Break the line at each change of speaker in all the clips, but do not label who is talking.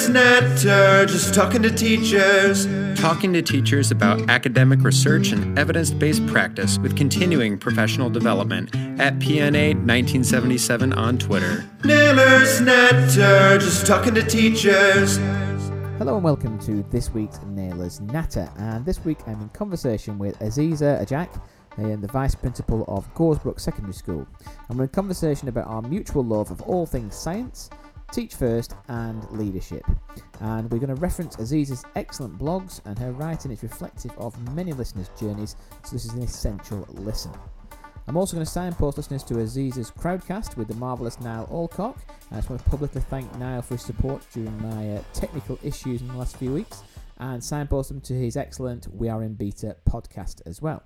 Naylor's Natter, just talking to teachers.
Talking to teachers about academic research and evidence based practice with continuing professional development at PNA 1977 on Twitter.
Naylor's Natter, just talking to teachers.
Hello and welcome to this week's Naylor's Natter. And this week I'm in conversation with Aziza Ajak, uh, the Vice Principal of Goresbrook Secondary School. And we're in conversation about our mutual love of all things science, Teach First, and leadership. And we're going to reference Aziza's excellent blogs, and her writing is reflective of many listeners' journeys, so this is an essential listen. I'm also going to signpost listeners to Aziza's Crowdcast with the marvellous Niall Alcock. I just want to publicly thank Niall for his support during my uh, technical issues in the last few weeks, and signpost them to his excellent We Are in Beta podcast as well.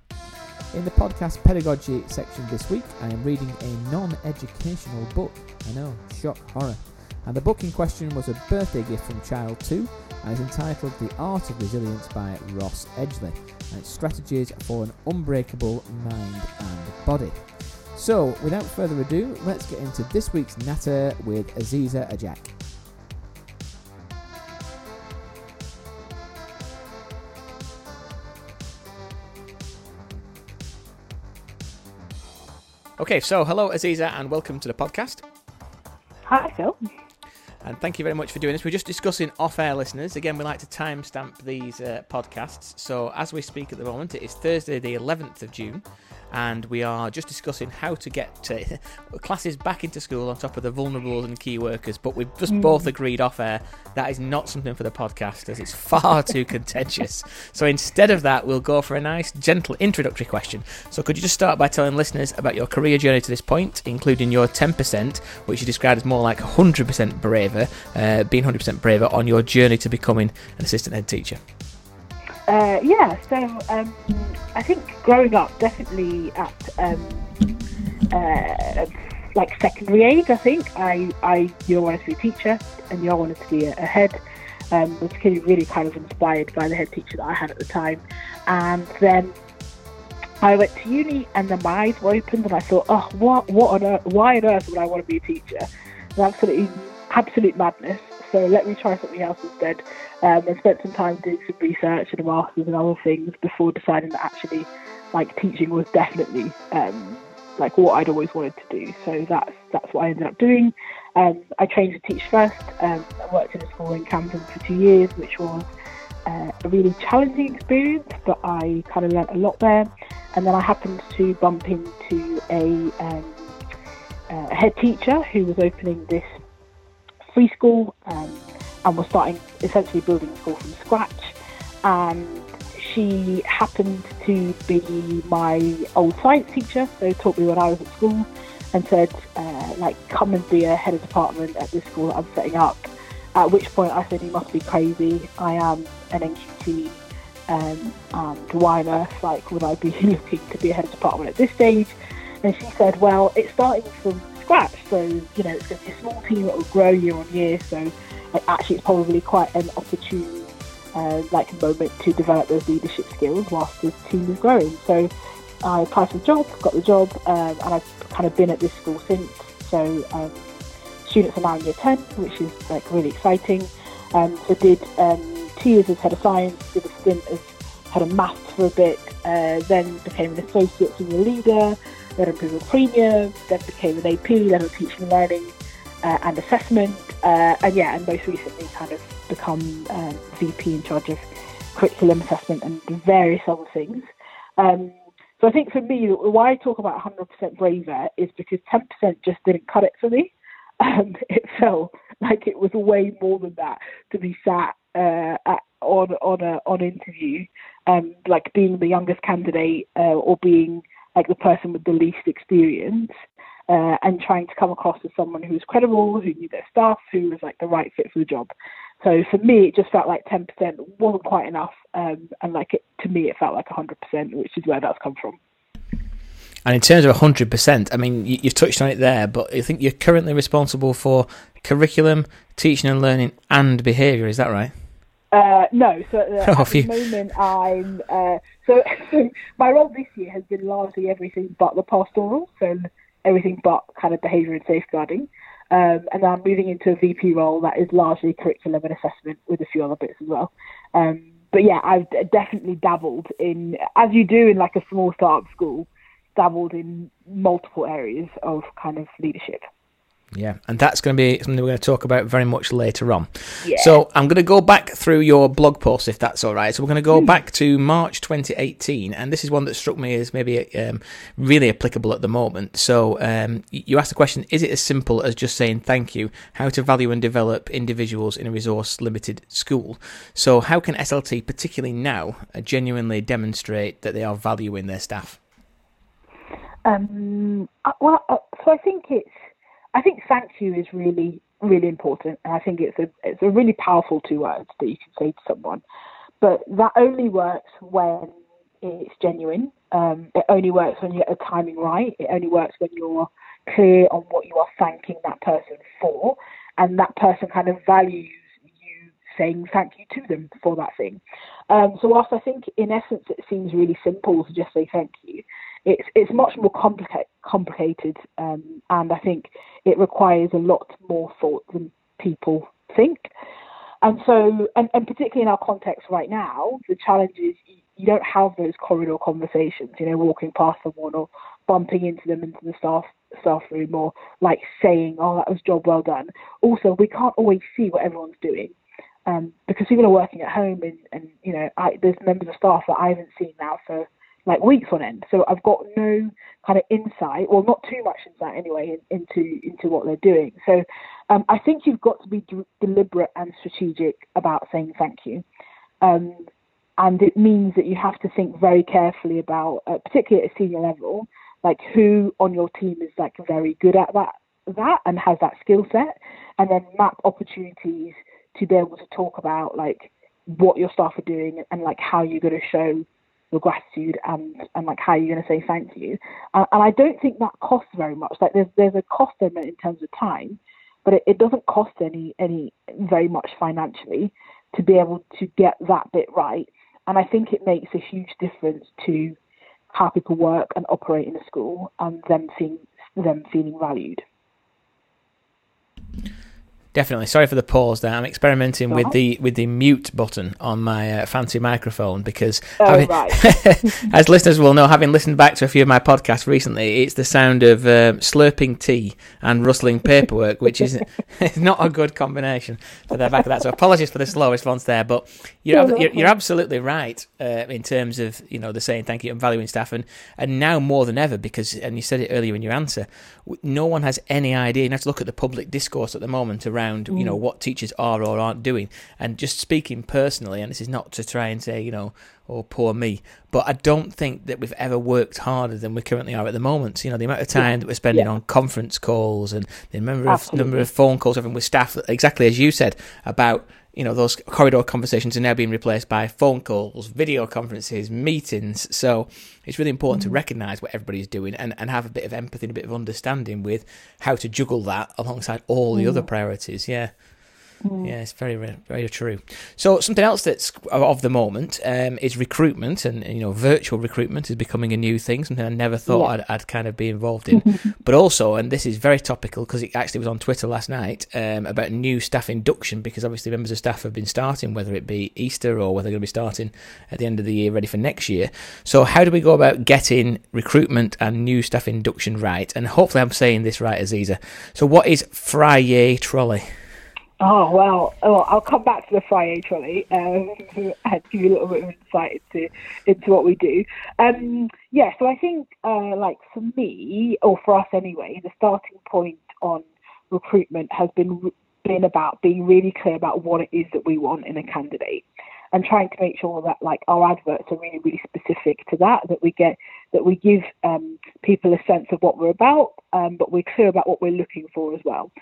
In the podcast pedagogy section this week, I am reading a non educational book. I know, shock, horror. And the book in question was a birthday gift from Child 2 and is entitled The Art of Resilience by Ross Edgley and it's strategies for an unbreakable mind and body. So, without further ado, let's get into this week's Natter with Aziza Ajak. Okay, so hello Aziza and welcome to the podcast.
Hi Phil.
And thank you very much for doing this. We're just discussing off air listeners. Again, we like to timestamp these uh, podcasts. So, as we speak at the moment, it is Thursday, the 11th of June and we are just discussing how to get uh, classes back into school on top of the vulnerables and key workers. But we've just mm. both agreed off air that is not something for the podcast as it's far too contentious. So instead of that, we'll go for a nice, gentle introductory question. So could you just start by telling listeners about your career journey to this point, including your 10%, which you described as more like 100% braver, uh, being 100% braver on your journey to becoming an assistant head teacher?
Uh, yeah, so um, I think growing up, definitely at um, uh, like secondary age, I think I I you wanted to be a teacher and you wanted to be a, a head. Um, was really kind of inspired by the head teacher that I had at the time, and then I went to uni and then my eyes were opened and I thought, oh, what, what on earth, why on earth would I want to be a teacher? absolutely, absolute madness. So let me try something else instead. Um, I spent some time doing some research and a master's and other things before deciding that actually, like teaching was definitely um, like what I'd always wanted to do. So that's that's what I ended up doing. Um, I trained to teach first. Um, I worked in a school in Camden for two years, which was uh, a really challenging experience, but I kind of learnt a lot there. And then I happened to bump into a, um, uh, a head teacher who was opening this free school um, and was starting essentially building a school from scratch. And she happened to be my old science teacher, so taught me when I was at school, and said, uh, like, come and be a head of department at this school that I'm setting up. At which point I said, you must be crazy. I am an NQT um, and earth, like, would I be looking to be a head of department at this stage? And she said, well, it's starting from scratch. So, you know, it's going to be a small team that will grow year on year. So, actually, it's probably quite an opportune, uh, like, moment to develop those leadership skills whilst the team is growing. So, I applied for the job, got the job, um, and I've kind of been at this school since. So, um, students are now in year 10, which is like really exciting. Um, so, did um, two years as head of science, did a stint as head of maths for a bit, uh, then became an associate senior leader then improved premium, then became an AP, then teaching learning uh, and assessment, uh, and yeah, and most recently kind of become um, VP in charge of curriculum assessment and various other things. Um, so I think for me, why I talk about 100% braver is because 10% just didn't cut it for me. Um, it felt like it was way more than that to be sat uh, at, on on a on interview, um, like being the youngest candidate uh, or being like the person with the least experience uh, and trying to come across as someone who was credible, who knew their stuff, who was like the right fit for the job. So for me, it just felt like 10% wasn't quite enough, um, and like it, to me, it felt like 100%, which is where that's come from.
And in terms of 100%, I mean, you, have touched on it there, but I think you're currently responsible for curriculum, teaching and learning, and behaviour. Is that right?
Uh, no, so uh, oh, at the moment I'm uh, so, so my role this year has been largely everything but the pastoral, so everything but kind of behaviour and safeguarding. Um, and I'm moving into a VP role that is largely curriculum and assessment with a few other bits as well. Um, but yeah, I've definitely dabbled in, as you do in like a small startup school, dabbled in multiple areas of kind of leadership.
Yeah, and that's going to be something we're going to talk about very much later on.
Yeah.
So I'm going to go back through your blog post if that's all right. So we're going to go mm. back to March 2018, and this is one that struck me as maybe um, really applicable at the moment. So um, you asked the question: Is it as simple as just saying thank you? How to value and develop individuals in a resource-limited school? So how can SLT, particularly now, uh, genuinely demonstrate that they are valuing their staff?
Um, uh, well, uh, so I think it's I think thank you is really, really important. And I think it's a, it's a really powerful two words that you can say to someone. But that only works when it's genuine. Um, it only works when you get the timing right. It only works when you're clear on what you are thanking that person for. And that person kind of values you saying thank you to them for that thing. Um, so whilst I think in essence it seems really simple to just say thank you, it's it's much more complicated complicated um, and I think it requires a lot more thought than people think. And so, and, and particularly in our context right now, the challenge is you don't have those corridor conversations, you know, walking past someone or bumping into them into the staff staff room or like saying, "Oh, that was job well done." Also, we can't always see what everyone's doing um, because people are working at home, and, and you know, I, there's members of staff that I haven't seen now for like weeks on end. So I've got no kind of insight, well, not too much insight anyway, in, into into what they're doing. So um, I think you've got to be d- deliberate and strategic about saying thank you. Um, and it means that you have to think very carefully about, uh, particularly at a senior level, like who on your team is like very good at that that and has that skill set, and then map opportunities to be able to talk about like what your staff are doing and like how you're going to show your gratitude and and like how you're going to say thank you. Uh, and I don't think that costs very much. Like there's there's a cost element in terms of time, but it, it doesn't cost any any very much financially to be able to get that bit right. And I think it makes a huge difference to how people work and operate in a school and them seeing them feeling valued.
Definitely. Sorry for the pause there. I'm experimenting with the with the mute button on my uh, fancy microphone because,
oh, having, right.
as listeners will know, having listened back to a few of my podcasts recently, it's the sound of uh, slurping tea and rustling paperwork, which is not a good combination for the back of that. So apologies for the slow response there, but you're you're, you're, absolutely right uh, in terms of you know the saying thank you and valuing staff, and and now more than ever because and you said it earlier in your answer, no one has any idea. You have to look at the public discourse at the moment around around you know mm. what teachers are or aren't doing and just speaking personally and this is not to try and say you know oh poor me but i don't think that we've ever worked harder than we currently are at the moment you know the amount of time that we're spending yeah. on conference calls and the number of number of phone calls having with staff exactly as you said about you know those corridor conversations are now being replaced by phone calls video conferences meetings. So it's really important to mm. recognize what everybody's doing and, and have a bit of empathy and a bit of understanding with how to juggle that alongside all the other mm. priorities. Yeah Mm. Yeah, it's very, very true. So something else that's of the moment um, is recruitment, and you know, virtual recruitment is becoming a new thing. Something I never thought yeah. I'd, I'd, kind of be involved in. but also, and this is very topical because it actually was on Twitter last night um, about new staff induction because obviously members of staff have been starting, whether it be Easter or whether they're going to be starting at the end of the year, ready for next year. So how do we go about getting recruitment and new staff induction right? And hopefully, I'm saying this right, Aziza. So what is Friday Trolley?
Oh well, well, I'll come back to the Friday trolley um, and give you a little bit of insight into into what we do. Um, yeah, so I think, uh, like for me, or for us anyway, the starting point on recruitment has been been about being really clear about what it is that we want in a candidate, and trying to make sure that like our adverts are really really specific to that. That we get that we give um, people a sense of what we're about, um, but we're clear about what we're looking for as well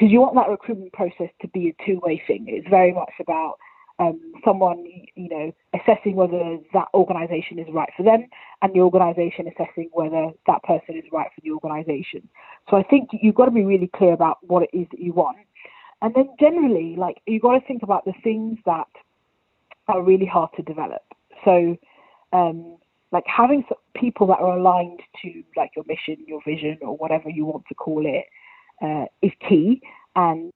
because you want that recruitment process to be a two-way thing. It's very much about um, someone, you know, assessing whether that organisation is right for them, and the organisation assessing whether that person is right for the organisation. So I think you've got to be really clear about what it is that you want, and then generally, like you've got to think about the things that are really hard to develop. So, um, like having people that are aligned to like your mission, your vision, or whatever you want to call it, uh, is key, and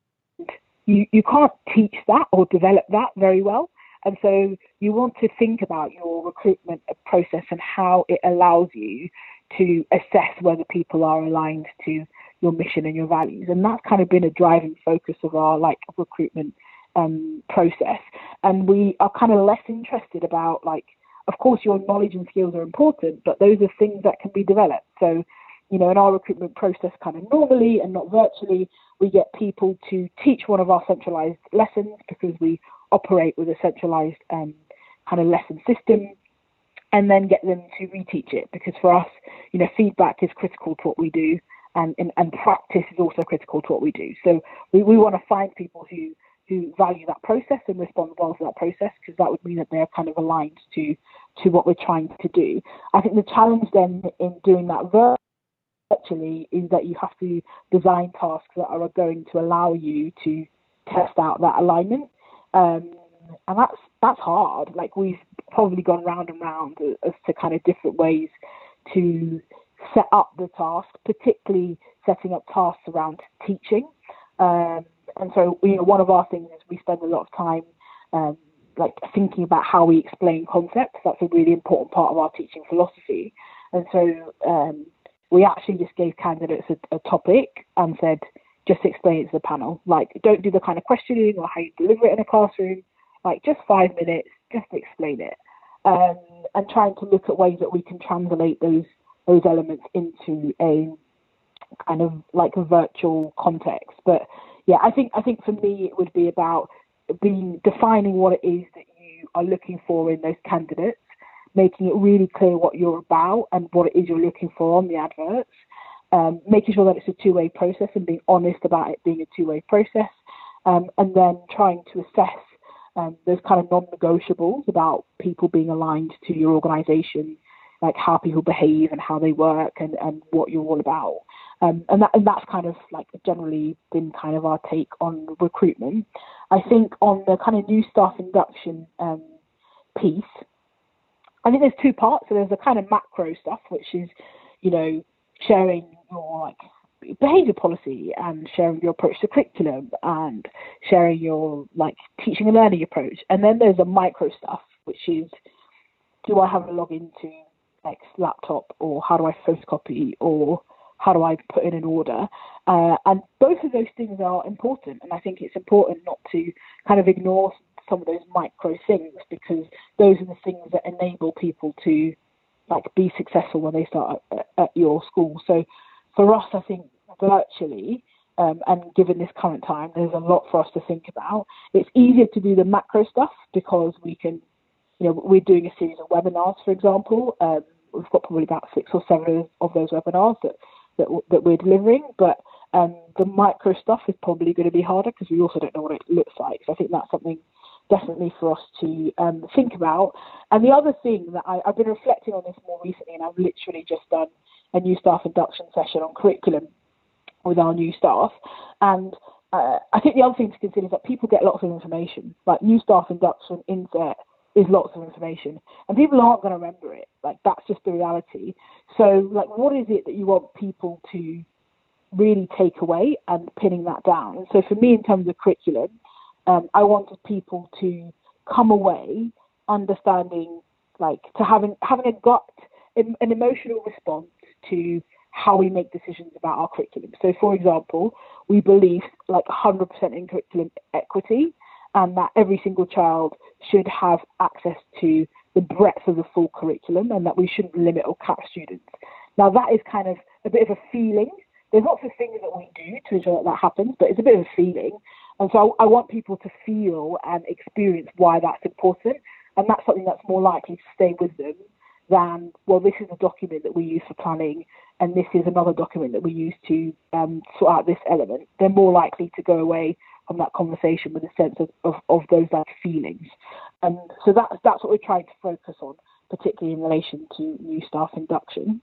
you you can't teach that or develop that very well. And so you want to think about your recruitment process and how it allows you to assess whether people are aligned to your mission and your values. And that's kind of been a driving focus of our like recruitment um, process. And we are kind of less interested about like, of course, your knowledge and skills are important, but those are things that can be developed. So, you know, in our recruitment process, kind of normally and not virtually, we get people to teach one of our centralized lessons because we operate with a centralized um, kind of lesson system and then get them to reteach it because for us, you know, feedback is critical to what we do and, and, and practice is also critical to what we do. So we, we want to find people who, who value that process and respond well to that process because that would mean that they're kind of aligned to, to what we're trying to do. I think the challenge then in doing that virtually is that you have to design tasks that are going to allow you to test out that alignment. Um, and that's that's hard. Like we've probably gone round and round as to kind of different ways to set up the task, particularly setting up tasks around teaching. Um, and so, you know, one of our things is we spend a lot of time um, like thinking about how we explain concepts. That's a really important part of our teaching philosophy. And so, um, we actually just gave candidates a, a topic and said, just explain it to the panel. Like, don't do the kind of questioning or how you deliver it in a classroom like just five minutes, just explain it, um, and trying to look at ways that we can translate those those elements into a kind of like a virtual context. But yeah, I think I think for me it would be about being defining what it is that you are looking for in those candidates, making it really clear what you're about and what it is you're looking for on the adverts, um, making sure that it's a two-way process and being honest about it being a two-way process, um, and then trying to assess um, there's kind of non-negotiables about people being aligned to your organisation, like how people behave and how they work and, and what you're all about. Um, and that and that's kind of like generally been kind of our take on recruitment. I think on the kind of new staff induction um, piece, I think there's two parts. So there's the kind of macro stuff, which is, you know, sharing your like behavior policy and sharing your approach to curriculum and sharing your like teaching and learning approach. And then there's the micro stuff, which is do I have a login to like laptop or how do I photocopy or how do I put in an order? Uh, and both of those things are important. And I think it's important not to kind of ignore some of those micro things because those are the things that enable people to like be successful when they start at, at your school. So for us, I think virtually, um, and given this current time, there's a lot for us to think about. It's easier to do the macro stuff because we can, you know, we're doing a series of webinars, for example. Um, we've got probably about six or seven of those webinars that that, that we're delivering, but um, the micro stuff is probably going to be harder because we also don't know what it looks like. So I think that's something definitely for us to um, think about. And the other thing that I, I've been reflecting on this more recently, and I've literally just done a new staff induction session on curriculum with our new staff. And uh, I think the other thing to consider is that people get lots of information. Like new staff induction, insert is lots of information, and people aren't going to remember it. Like that's just the reality. So, like, what is it that you want people to really take away and pinning that down? And so, for me, in terms of curriculum, um, I wanted people to come away understanding, like, to having having a gut, an emotional response to how we make decisions about our curriculum. So, for example, we believe like 100% in curriculum equity and that every single child should have access to the breadth of the full curriculum and that we shouldn't limit or cap students. Now, that is kind of a bit of a feeling. There's lots of things that we do to ensure that that happens, but it's a bit of a feeling. And so I, want people to feel and experience why that's important. And that's something that's more likely to stay with them than, well, this is a document that we use for planning and this is another document that we use to um, sort out this element, they're more likely to go away from that conversation with a sense of, of, of those like feelings. And so that's, that's what we're trying to focus on, particularly in relation to new staff induction.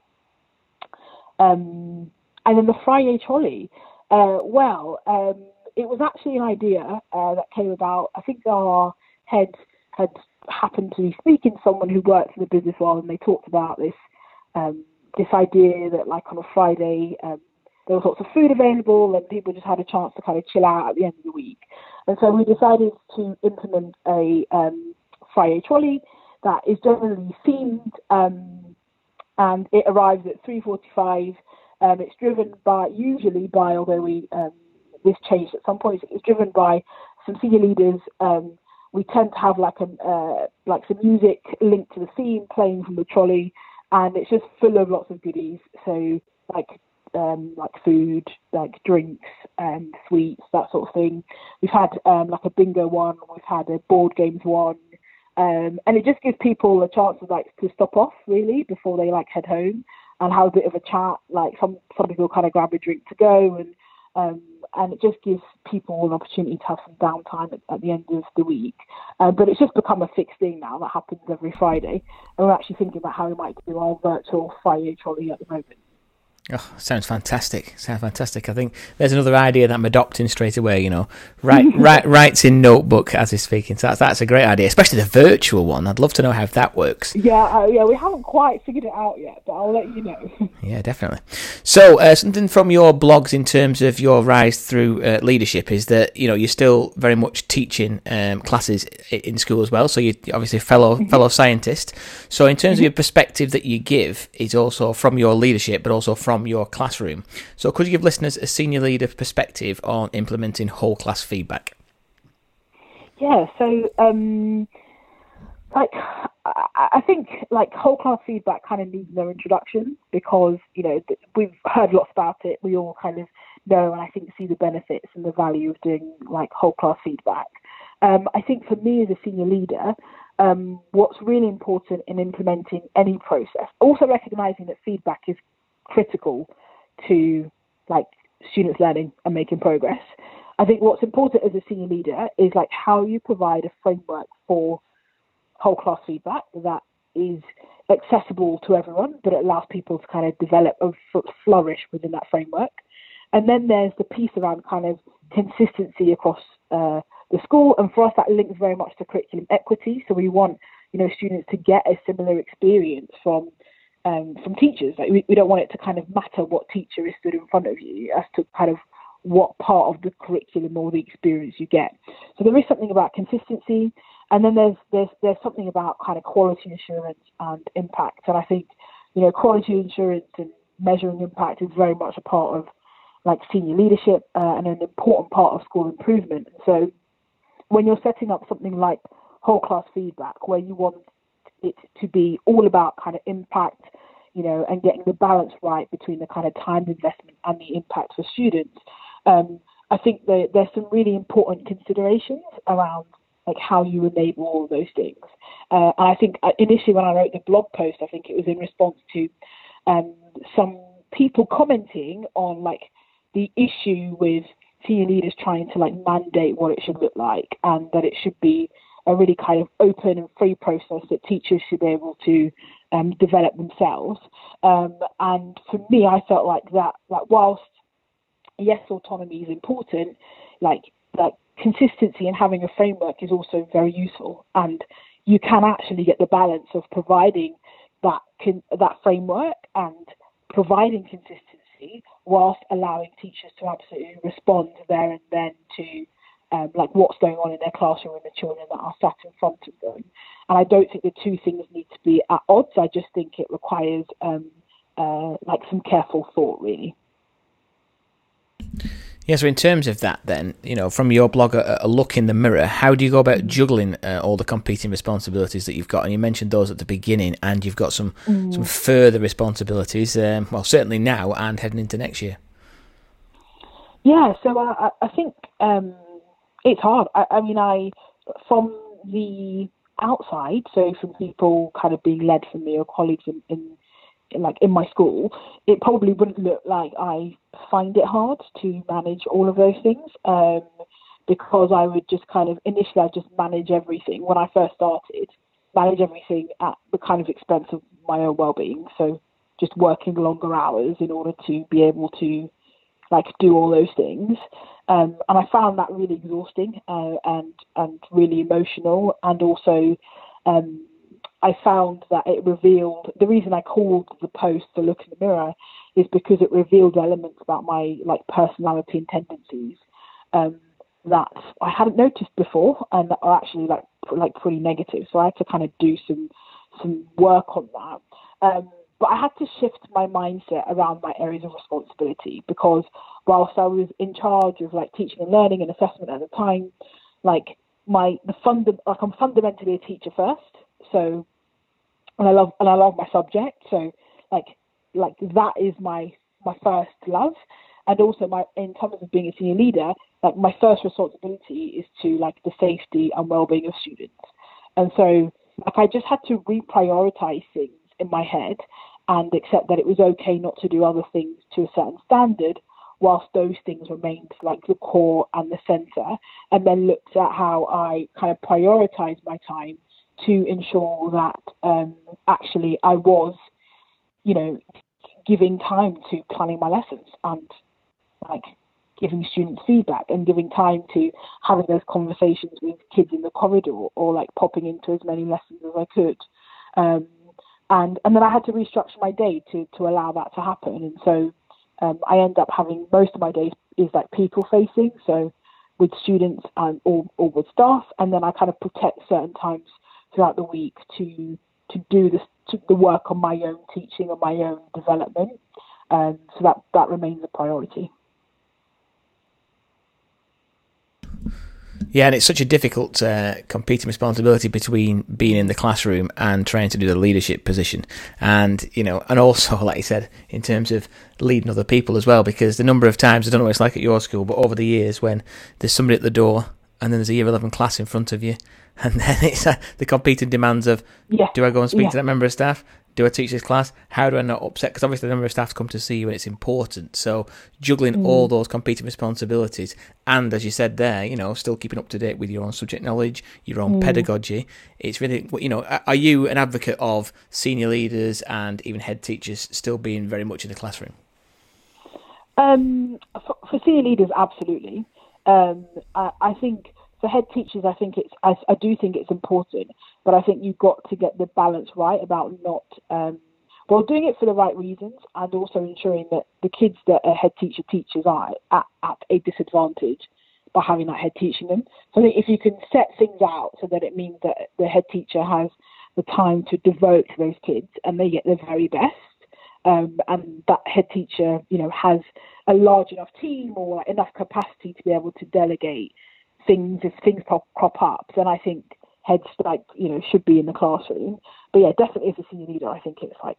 Um, and then the Friday trolley, uh, well, um, it was actually an idea uh, that came about. I think our head had happened to be speaking to someone who worked in the business world, and they talked about this um, this idea that like on a Friday, um, there was lots of food available and people just had a chance to kind of chill out at the end of the week. And so we decided to implement a um, Friday trolley that is generally themed um, and it arrives at 3.45. Um, it's driven by, usually by, although we um, this changed at some point, it's driven by some senior leaders. Um, we tend to have like a uh, like some music linked to the theme playing from the trolley, and it's just full of lots of goodies. So like um, like food, like drinks, and sweets, that sort of thing. We've had um, like a bingo one, we've had a board games one, um, and it just gives people a chance to like to stop off really before they like head home and have a bit of a chat. Like some some people kind of grab a drink to go, and um, and it just gives people an opportunity to have some downtime at, at the end of the week. Uh, but it's just become a fixed thing now that happens every Friday, and we're actually thinking about how we might do our virtual Friday trolley at the moment.
Oh, sounds fantastic! Sounds fantastic. I think there's another idea that I'm adopting straight away. You know, write, write, writes in notebook as he's speaking. So that's that's a great idea, especially the virtual one. I'd love to know how that works.
Yeah, uh, yeah, we haven't quite figured it out yet, but I'll let you know.
yeah, definitely. So uh, something from your blogs in terms of your rise through uh, leadership is that you know you're still very much teaching um, classes in school as well. So you're obviously a fellow mm-hmm. fellow scientist. So in terms mm-hmm. of your perspective that you give is also from your leadership, but also from from your classroom. So, could you give listeners a senior leader perspective on implementing whole class feedback?
Yeah, so um, like I think like whole class feedback kind of needs no introduction because you know we've heard lots about it. We all kind of know and I think see the benefits and the value of doing like whole class feedback. Um, I think for me as a senior leader, um, what's really important in implementing any process, also recognizing that feedback is critical to like students learning and making progress. I think what's important as a senior leader is like how you provide a framework for whole class feedback that is accessible to everyone, but it allows people to kind of develop and flourish within that framework. And then there's the piece around kind of consistency across uh, the school, and for us that links very much to curriculum equity. So we want you know students to get a similar experience from um, from teachers. Like we, we don't want it to kind of matter what teacher is stood in front of you as to kind of what part of the curriculum or the experience you get. So there is something about consistency, and then there's there's there's something about kind of quality assurance and impact. And I think you know quality assurance and measuring impact is very much a part of like senior leadership uh, and an important part of school improvement. so when you're setting up something like whole class feedback, where you want it to be all about kind of impact, you know, and getting the balance right between the kind of time investment and the impact for students. Um, I think that there's some really important considerations around like how you enable all those things. Uh, and I think uh, initially when I wrote the blog post, I think it was in response to um, some people commenting on like the issue with senior leaders trying to like mandate what it should look like and that it should be a really kind of open and free process that teachers should be able to um, develop themselves. Um, and for me, I felt like that, like whilst yes, autonomy is important, like like consistency and having a framework is also very useful. And you can actually get the balance of providing that can, that framework and providing consistency whilst allowing teachers to absolutely respond there and then to um, like what's going on in their classroom and the children that are sat in front of them. And I don't think the two things need to be at odds. I just think it requires um, uh, like some careful thought, really.
Yeah, so in terms of that, then, you know, from your blog, a, a look in the mirror, how do you go about juggling uh, all the competing responsibilities that you've got? And you mentioned those at the beginning, and you've got some mm. some further responsibilities, um, well, certainly now and heading into next year.
Yeah, so I, I think um, it's hard. I, I mean, I from the outside, so from people kind of being led from me or colleagues in, in, in like in my school, it probably wouldn't look like I find it hard to manage all of those things. Um, because I would just kind of initially I just manage everything when I first started, manage everything at the kind of expense of my own well-being. So just working longer hours in order to be able to like do all those things. Um, and I found that really exhausting uh, and and really emotional. And also, um, I found that it revealed the reason I called the post "The Look in the Mirror" is because it revealed elements about my like personality and tendencies um, that I hadn't noticed before, and that are actually like like pretty negative. So I had to kind of do some some work on that. Um, but I had to shift my mindset around my areas of responsibility because whilst I was in charge of like teaching and learning and assessment at the time, like my the fund like I'm fundamentally a teacher first. So and I love and I love my subject. So like like that is my my first love. And also my in terms of being a senior leader, like my first responsibility is to like the safety and well being of students. And so like I just had to reprioritize things in my head and accept that it was okay not to do other things to a certain standard whilst those things remained like the core and the center and then looked at how I kind of prioritized my time to ensure that um, actually I was, you know, giving time to planning my lessons and like giving students feedback and giving time to having those conversations with kids in the corridor or like popping into as many lessons as I could. Um, and and then I had to restructure my day to to allow that to happen. And so um, I end up having most of my days is like people facing, so with students and or, or with staff, and then I kind of protect certain times throughout the week to to do this to the work on my own teaching and my own development. Um, so that that remains a priority.
Yeah, and it's such a difficult uh, competing responsibility between being in the classroom and trying to do the leadership position, and you know, and also, like you said, in terms of leading other people as well, because the number of times I don't know what it's like at your school, but over the years when there's somebody at the door and then there's a year eleven class in front of you, and then it's uh, the competing demands of,
yeah.
do I go and speak
yeah.
to that member of staff? Do I teach this class? How do I not upset? Because obviously the number of staff come to see you and it's important. So juggling mm. all those competing responsibilities and, as you said there, you know, still keeping up to date with your own subject knowledge, your own mm. pedagogy. It's really, you know, are you an advocate of senior leaders and even head teachers still being very much in the classroom?
Um, for, for senior leaders, absolutely. Um, I, I think for head teachers, I think it's I, I, do think it's important, but I think you've got to get the balance right about not um, well doing it for the right reasons and also ensuring that the kids that a head teacher teaches are at, at a disadvantage by having that head teaching them. So I think if you can set things out so that it means that the head teacher has the time to devote to those kids and they get the very best. Um, and that head teacher, you know, has a large enough team or enough capacity to be able to delegate things if things pop, crop up, then I think heads like you know should be in the classroom. But yeah, definitely as a senior leader, I think it's like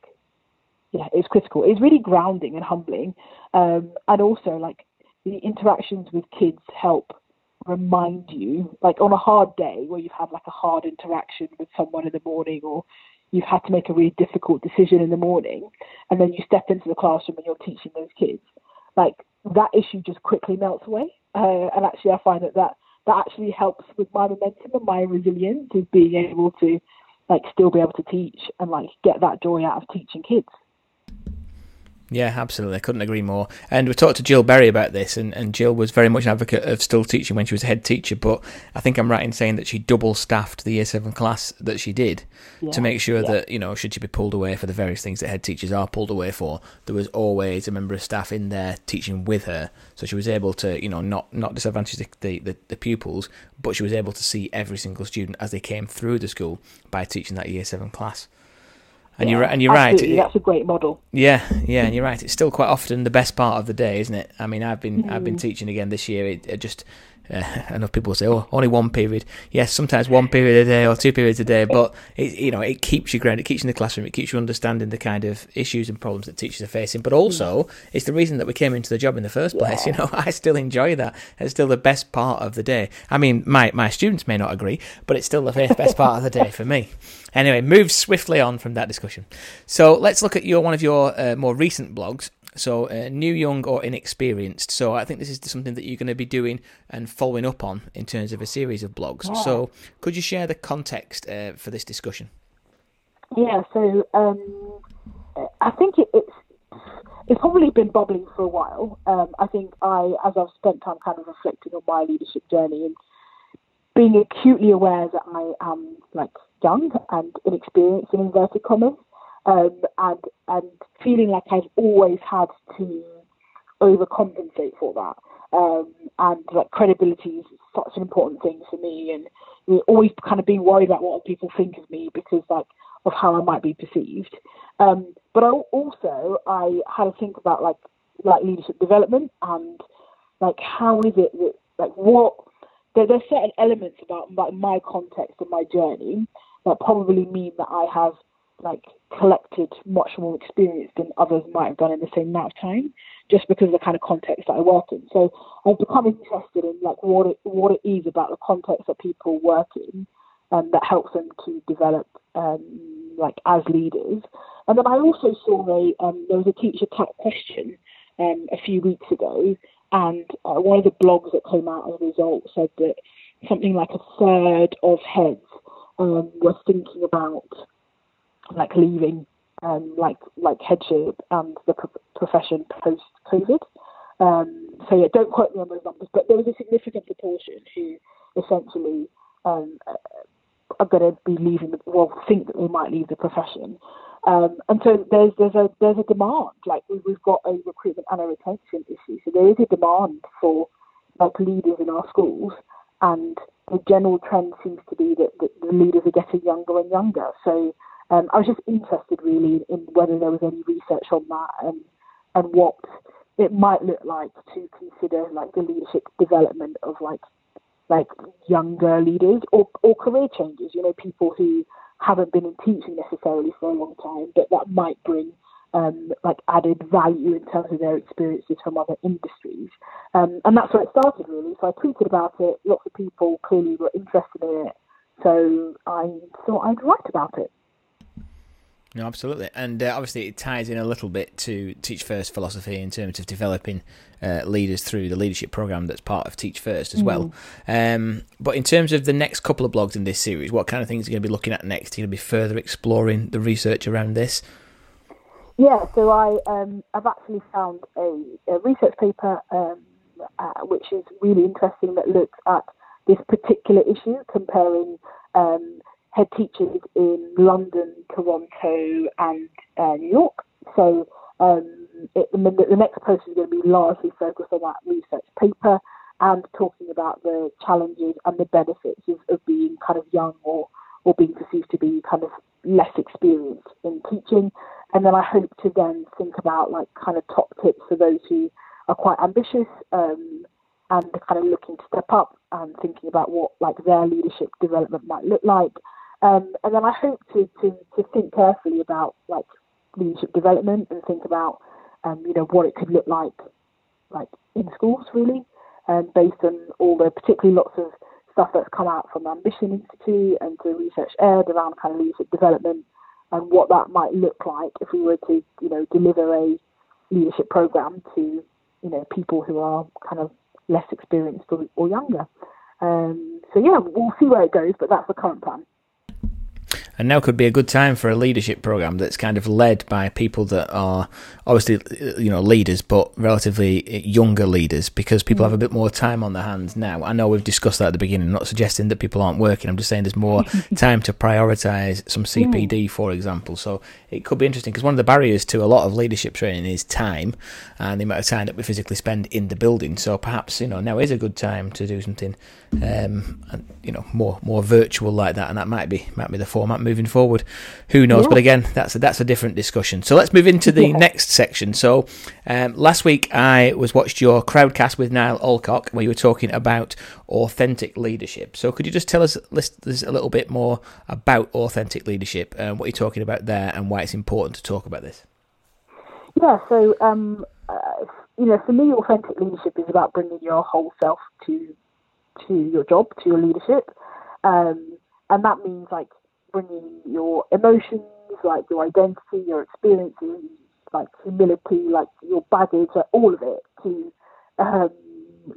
yeah, it's critical. It's really grounding and humbling, um, and also like the interactions with kids help remind you, like on a hard day where you've had like a hard interaction with someone in the morning, or you've had to make a really difficult decision in the morning, and then you step into the classroom and you're teaching those kids, like that issue just quickly melts away. Uh, and actually, I find that that that actually helps with my momentum and my resilience is being able to like still be able to teach and like get that joy out of teaching kids.
Yeah, absolutely. I couldn't agree more. And we talked to Jill Berry about this, and, and Jill was very much an advocate of still teaching when she was a head teacher. But I think I'm right in saying that she double staffed the year seven class that she did yeah, to make sure yeah. that, you know, should she be pulled away for the various things that head teachers are pulled away for, there was always a member of staff in there teaching with her. So she was able to, you know, not, not disadvantage the, the, the, the pupils, but she was able to see every single student as they came through the school by teaching that year seven class. And yeah, you're and you're
absolutely. right. That's a great model.
Yeah, yeah, and you're right. It's still quite often the best part of the day, isn't it? I mean, I've been mm. I've been mm. teaching again this year. It, it just uh, enough people say, "Oh, only one period." Yes, sometimes one period a day or two periods a day, but it, you know, it keeps you grounded. It keeps you in the classroom. It keeps you understanding the kind of issues and problems that teachers are facing. But also, it's the reason that we came into the job in the first place. You know, I still enjoy that. It's still the best part of the day. I mean, my my students may not agree, but it's still the best part of the day for me. Anyway, move swiftly on from that discussion. So let's look at your one of your uh, more recent blogs. So, uh, new, young, or inexperienced. So, I think this is something that you're going to be doing and following up on in terms of a series of blogs. Yeah. So, could you share the context uh, for this discussion?
Yeah. So, um, I think it, it's it's probably been bubbling for a while. Um, I think I, as I've spent time kind of reflecting on my leadership journey and being acutely aware that I am like young and inexperienced in inverted commas, um, and and feeling like I've always had to overcompensate for that. Um, and like credibility is such an important thing for me, and you know, always kind of being worried about what people think of me because like of how I might be perceived. Um, but I also I had to think about like like leadership development and like how is it that like what there, there's certain elements about like my context and my journey that probably mean that I have like collected much more experience than others might have done in the same amount of time, just because of the kind of context that I work in. So I've become interested in like what it what it is about the context that people work in, um, that helps them to develop um, like as leaders. And then I also saw a um, there was a Teacher Tapp question um, a few weeks ago, and uh, one of the blogs that came out as a result said that something like a third of heads um, were thinking about like leaving um, like like headship and the pro- profession post COVID. Um, so yeah, don't quote me on those numbers, but there was a significant proportion who essentially um, are going to be leaving, the, well, think that they might leave the profession. Um, and so there's there's a there's a demand. Like we've got a recruitment and a retention issue. So there is a demand for like leaders in our schools, and the general trend seems to be that, that the leaders are getting younger and younger. So um, I was just interested really in whether there was any research on that and and what it might look like to consider like the leadership development of like like younger leaders or, or career changes, you know, people who haven't been in teaching necessarily for a long time, but that might bring um, like added value in terms of their experiences from other industries. Um, and that's where it started really. So I tweeted about it. Lots of people clearly were interested in it. So I thought I'd write about it.
No, absolutely, and uh, obviously it ties in a little bit to Teach First philosophy in terms of developing uh, leaders through the leadership program that's part of Teach First as mm. well. Um, but in terms of the next couple of blogs in this series, what kind of things are you going to be looking at next? Are you going to be further exploring the research around this?
Yeah, so I um, I've actually found a, a research paper um, uh, which is really interesting that looks at this particular issue, comparing um, head teachers in London, Toronto, and uh, New York. So um, it, the, the next post is going to be largely focused on that research paper and talking about the challenges and the benefits of, of being kind of young or or being perceived to be kind of less experienced in teaching. And then I hope to then think about like kind of top tips for those who are quite ambitious um, and kind of looking to step up and thinking about what like their leadership development might look like. Um, and then I hope to, to, to think carefully about like leadership development and think about um, you know what it could look like like in schools really, um, based on all the particularly lots of stuff that's come out from the Ambition Institute and the research aired around kind of leadership development and what that might look like if we were to you know deliver a leadership program to you know people who are kind of less experienced or, or younger. Um, so yeah, we'll see where it goes, but that's the current plan.
And now could be a good time for a leadership program that's kind of led by people that are obviously, you know, leaders, but relatively younger leaders because people have a bit more time on their hands now. I know we've discussed that at the beginning. I'm not suggesting that people aren't working. I'm just saying there's more time to prioritize some CPD, for example. So it could be interesting because one of the barriers to a lot of leadership training is time and the amount of time that we physically spend in the building. So perhaps, you know, now is a good time to do something, um, you know, more more virtual like that, and that might be might be the format moving forward. Who knows? Yeah. But again, that's a, that's a different discussion. So let's move into the yeah. next section. So um, last week I was watched your crowdcast with Niall Alcock where you were talking about authentic leadership. So could you just tell us listeners a little bit more about authentic leadership and what you're talking about there and why it's important to talk about this?
Yeah. So um, uh, you know, for me, authentic leadership is about bringing your whole self to to your job, to your leadership. Um, and that means like bringing your emotions, like your identity, your experiences, like humility, like your baggage, like all of it to um,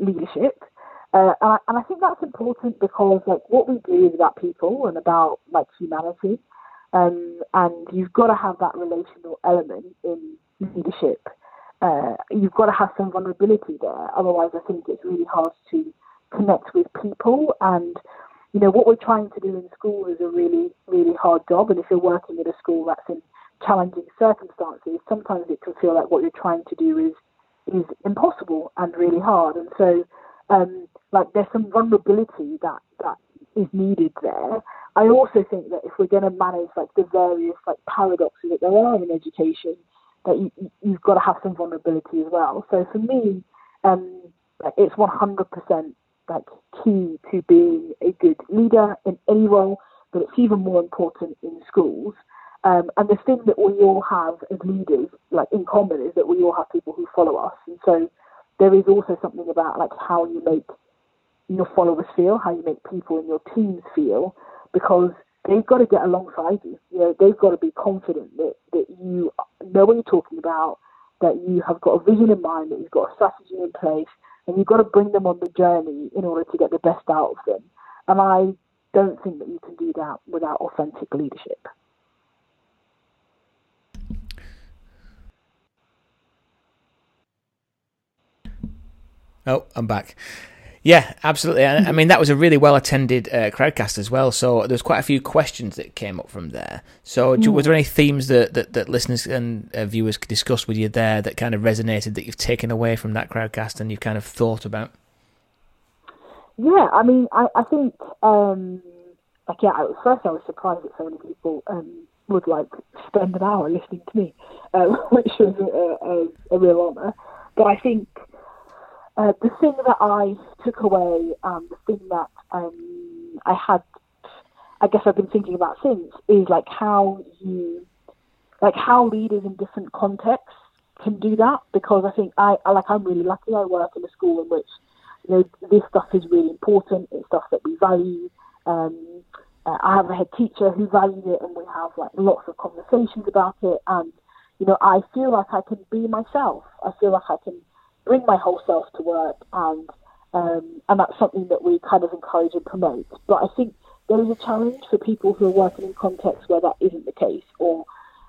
leadership. Uh, and, I, and I think that's important because like what we do is about people and about like humanity, um, and you've got to have that relational element in leadership. Uh, you've got to have some vulnerability there. Otherwise, I think it's really hard to connect with people and you know, what we're trying to do in school is a really, really hard job. And if you're working at a school that's in challenging circumstances, sometimes it can feel like what you're trying to do is is impossible and really hard. And so, um, like, there's some vulnerability that that is needed there. I also think that if we're going to manage like the various like paradoxes that there are in education, that you, you've got to have some vulnerability as well. So for me, um, it's 100% like key to being a good leader in any role, but it's even more important in schools. Um, and the thing that we all have as leaders, like in common, is that we all have people who follow us. And so there is also something about like how you make your followers feel, how you make people in your teams feel, because they've got to get alongside you. You know, they've got to be confident that, that you know what you're talking about, that you have got a vision in mind, that you've got a strategy in place, and you've got to bring them on the journey in order to get the best out of them. And I don't think that you can do that without authentic leadership.
Oh, I'm back. Yeah, absolutely. I, I mean, that was a really well attended uh, crowdcast as well. So there's quite a few questions that came up from there. So, do, was there any themes that, that, that listeners and uh, viewers discussed with you there that kind of resonated that you've taken away from that crowdcast and you've kind of thought about?
Yeah, I mean, I, I think, um, like, yeah, at first I was surprised that so many people um, would, like, spend an hour listening to me, uh, which was a, a, a real honour. But I think uh, the thing that I took away, um, the thing that um, I had, I guess I've been thinking about since, is like how you, like how leaders in different contexts can do that. Because I think I, I like I'm really lucky. I work in a school in which you know this stuff is really important. It's stuff that we value. Um, uh, I have a head teacher who values it, and we have like lots of conversations about it. And you know, I feel like I can be myself. I feel like I can bring my whole self to work, and um, and that's something that we kind of encourage and promote. But I think there is a challenge for people who are working in contexts where that isn't the case, or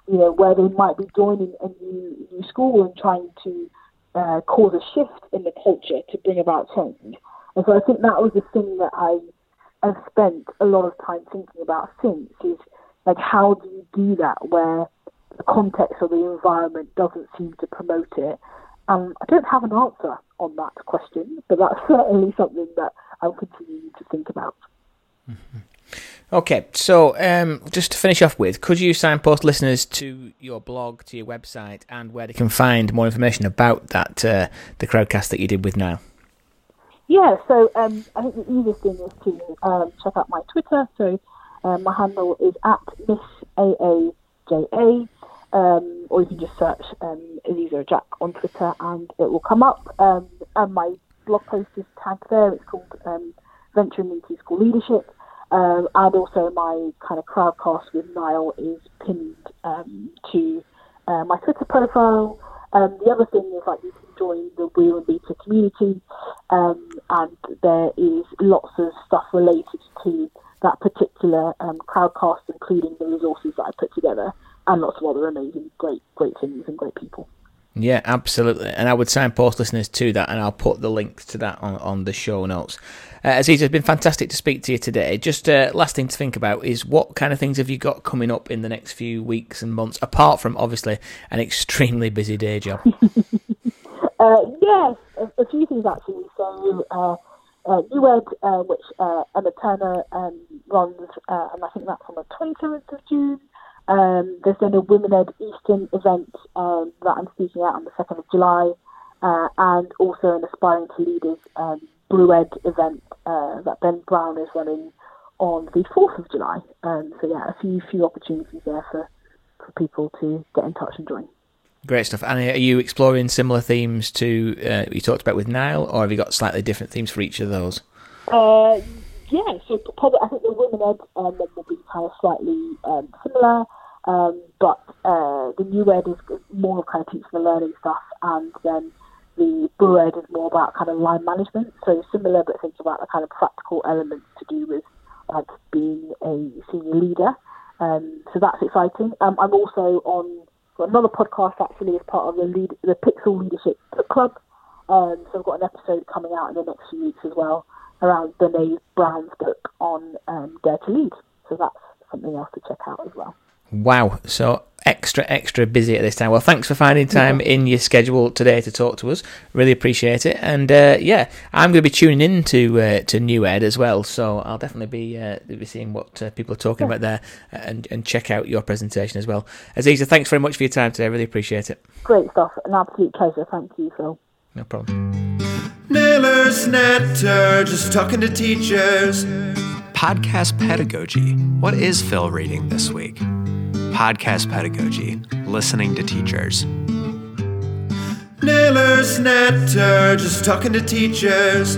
you know where they might be joining a new new school and trying to uh, cause a shift in the culture to bring about change. And so I think that was the thing that I have spent a lot of time thinking about since is like how do you do that where the context or the environment doesn't seem to promote it um, I don't have an answer on that question, but that's certainly something that I'll continue to think about.
Mm-hmm. Okay, so um, just to finish off with, could you signpost listeners to your blog, to your website, and where they can find more information about that uh, the crowdcast that you did with now?
Yeah, so um, I think the easiest thing is to um, check out my Twitter. So um, my handle is at Miss AAJA. Um, or you can just search um, Aziza Jack on Twitter and it will come up. Um, and my blog post is tagged there. It's called um, Venturing into School Leadership. Um, and also my kind of crowdcast with Niall is pinned um, to uh, my Twitter profile. Um, the other thing is like you can join the Wheel and Beta community, and there is lots of stuff related to that particular crowdcast, including the resources that I put together and lots of other amazing, great, great things and great people.
Yeah, absolutely. And I would signpost listeners to that, and I'll put the link to that on, on the show notes. Uh, Aziz, it's been fantastic to speak to you today. Just uh, last thing to think about is what kind of things have you got coming up in the next few weeks and months, apart from obviously an extremely busy day job?
uh, yes, a, a, few things actually. So, uh, uh, uh, which uh, Emma Turner um, runs, uh, and I think that's on the 27th of June. Um, there's then a Women Ed Eastern event um, that I'm speaking at on the 2nd of July, uh, and also an Aspiring to Leaders um, Ed event uh, that Ben Brown is running on the 4th of July. Um, so, yeah, a few few opportunities there for, for people to get in touch and join.
Great stuff. And are you exploring similar themes to uh, you talked about with Niall, or have you got slightly different themes for each of those?
Uh, yeah, so probably I think the women ed um, will be kind of slightly um, similar, um, but uh, the new ed is more kind of teaching and learning stuff, and then the brew ed is more about kind of line management. So similar, but think about the kind of practical elements to do with like being a senior leader. Um, so that's exciting. Um, I'm also on another podcast actually as part of the lead, the Pixel Leadership Club. Um, so I've got an episode coming out in the next few weeks as well around Brene Brown's book on um, Dare to Lead. So that's something else to check out as well.
Wow. So extra, extra busy at this time. Well, thanks for finding time in your schedule today to talk to us. Really appreciate it. And uh, yeah, I'm going to be tuning in to uh, to New Ed as well, so I'll definitely be uh, be seeing what uh, people are talking about there and and check out your presentation as well. Aziza, thanks very much for your time today. Really appreciate it.
Great stuff. An absolute pleasure. Thank you, Phil.
No problem.
Naylor's Natter, just talking to teachers.
Podcast pedagogy. What is Phil reading this week? Podcast pedagogy. Listening to teachers.
Naylor's Natter, just talking to teachers.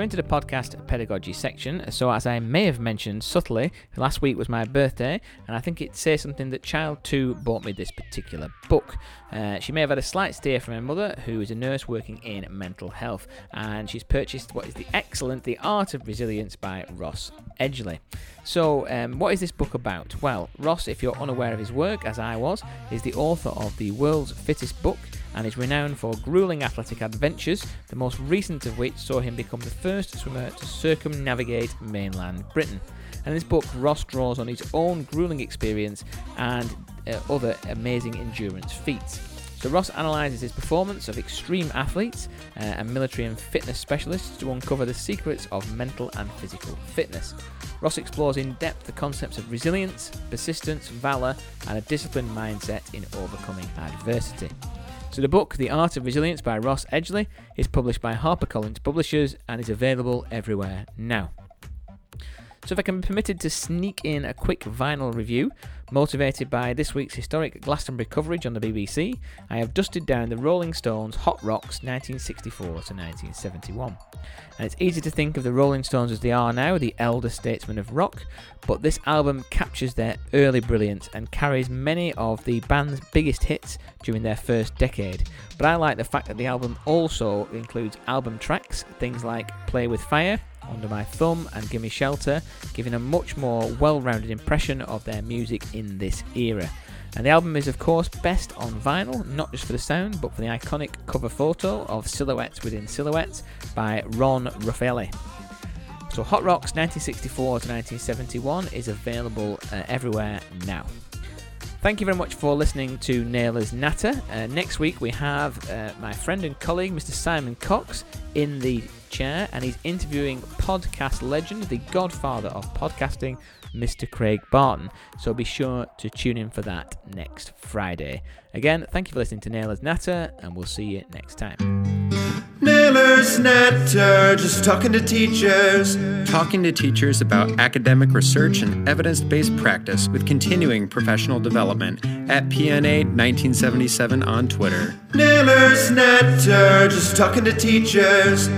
Into the podcast pedagogy section. So as I may have mentioned subtly, last week was my birthday, and I think it says something that Child Two bought me this particular book. Uh, she may have had a slight steer from her mother, who is a nurse working in mental health, and she's purchased what is the excellent The Art of Resilience by Ross Edgley. So, um, what is this book about? Well, Ross, if you're unaware of his work, as I was, is the author of the world's fittest book and is renowned for grueling athletic adventures, the most recent of which saw him become the first swimmer to circumnavigate mainland Britain. And in this book, Ross draws on his own grueling experience and uh, other amazing endurance feats. So Ross analyses his performance of extreme athletes uh, and military and fitness specialists to uncover the secrets of mental and physical fitness. Ross explores in depth the concepts of resilience, persistence, valour, and a disciplined mindset in overcoming adversity. So the book, The Art of Resilience by Ross Edgley, is published by HarperCollins Publishers and is available everywhere now. So if I can be permitted to sneak in a quick vinyl review, motivated by this week's historic Glastonbury coverage on the BBC, I have dusted down the Rolling Stones' Hot Rocks 1964 to 1971. And it's easy to think of the Rolling Stones as they are now, the elder statesmen of rock, but this album captures their early brilliance and carries many of the band's biggest hits during their first decade. But I like the fact that the album also includes album tracks, things like Play with Fire, under My Thumb and Gimme Shelter, giving a much more well rounded impression of their music in this era. And the album is, of course, best on vinyl, not just for the sound, but for the iconic cover photo of Silhouettes Within Silhouettes by Ron Raffaelli. So, Hot Rocks 1964 to 1971 is available uh, everywhere now. Thank you very much for listening to Naylor's Natter. Uh, next week we have uh, my friend and colleague, Mr. Simon Cox, in the chair, and he's interviewing podcast legend, the godfather of podcasting, Mr. Craig Barton. So be sure to tune in for that next Friday. Again, thank you for listening to Naylor's Natter, and we'll see you next time.
Naylor's Natter, just talking to teachers.
Talking to teachers about academic research and evidence based practice with continuing professional development at PNA 1977 on Twitter.
Naylor's Natter, just talking to teachers.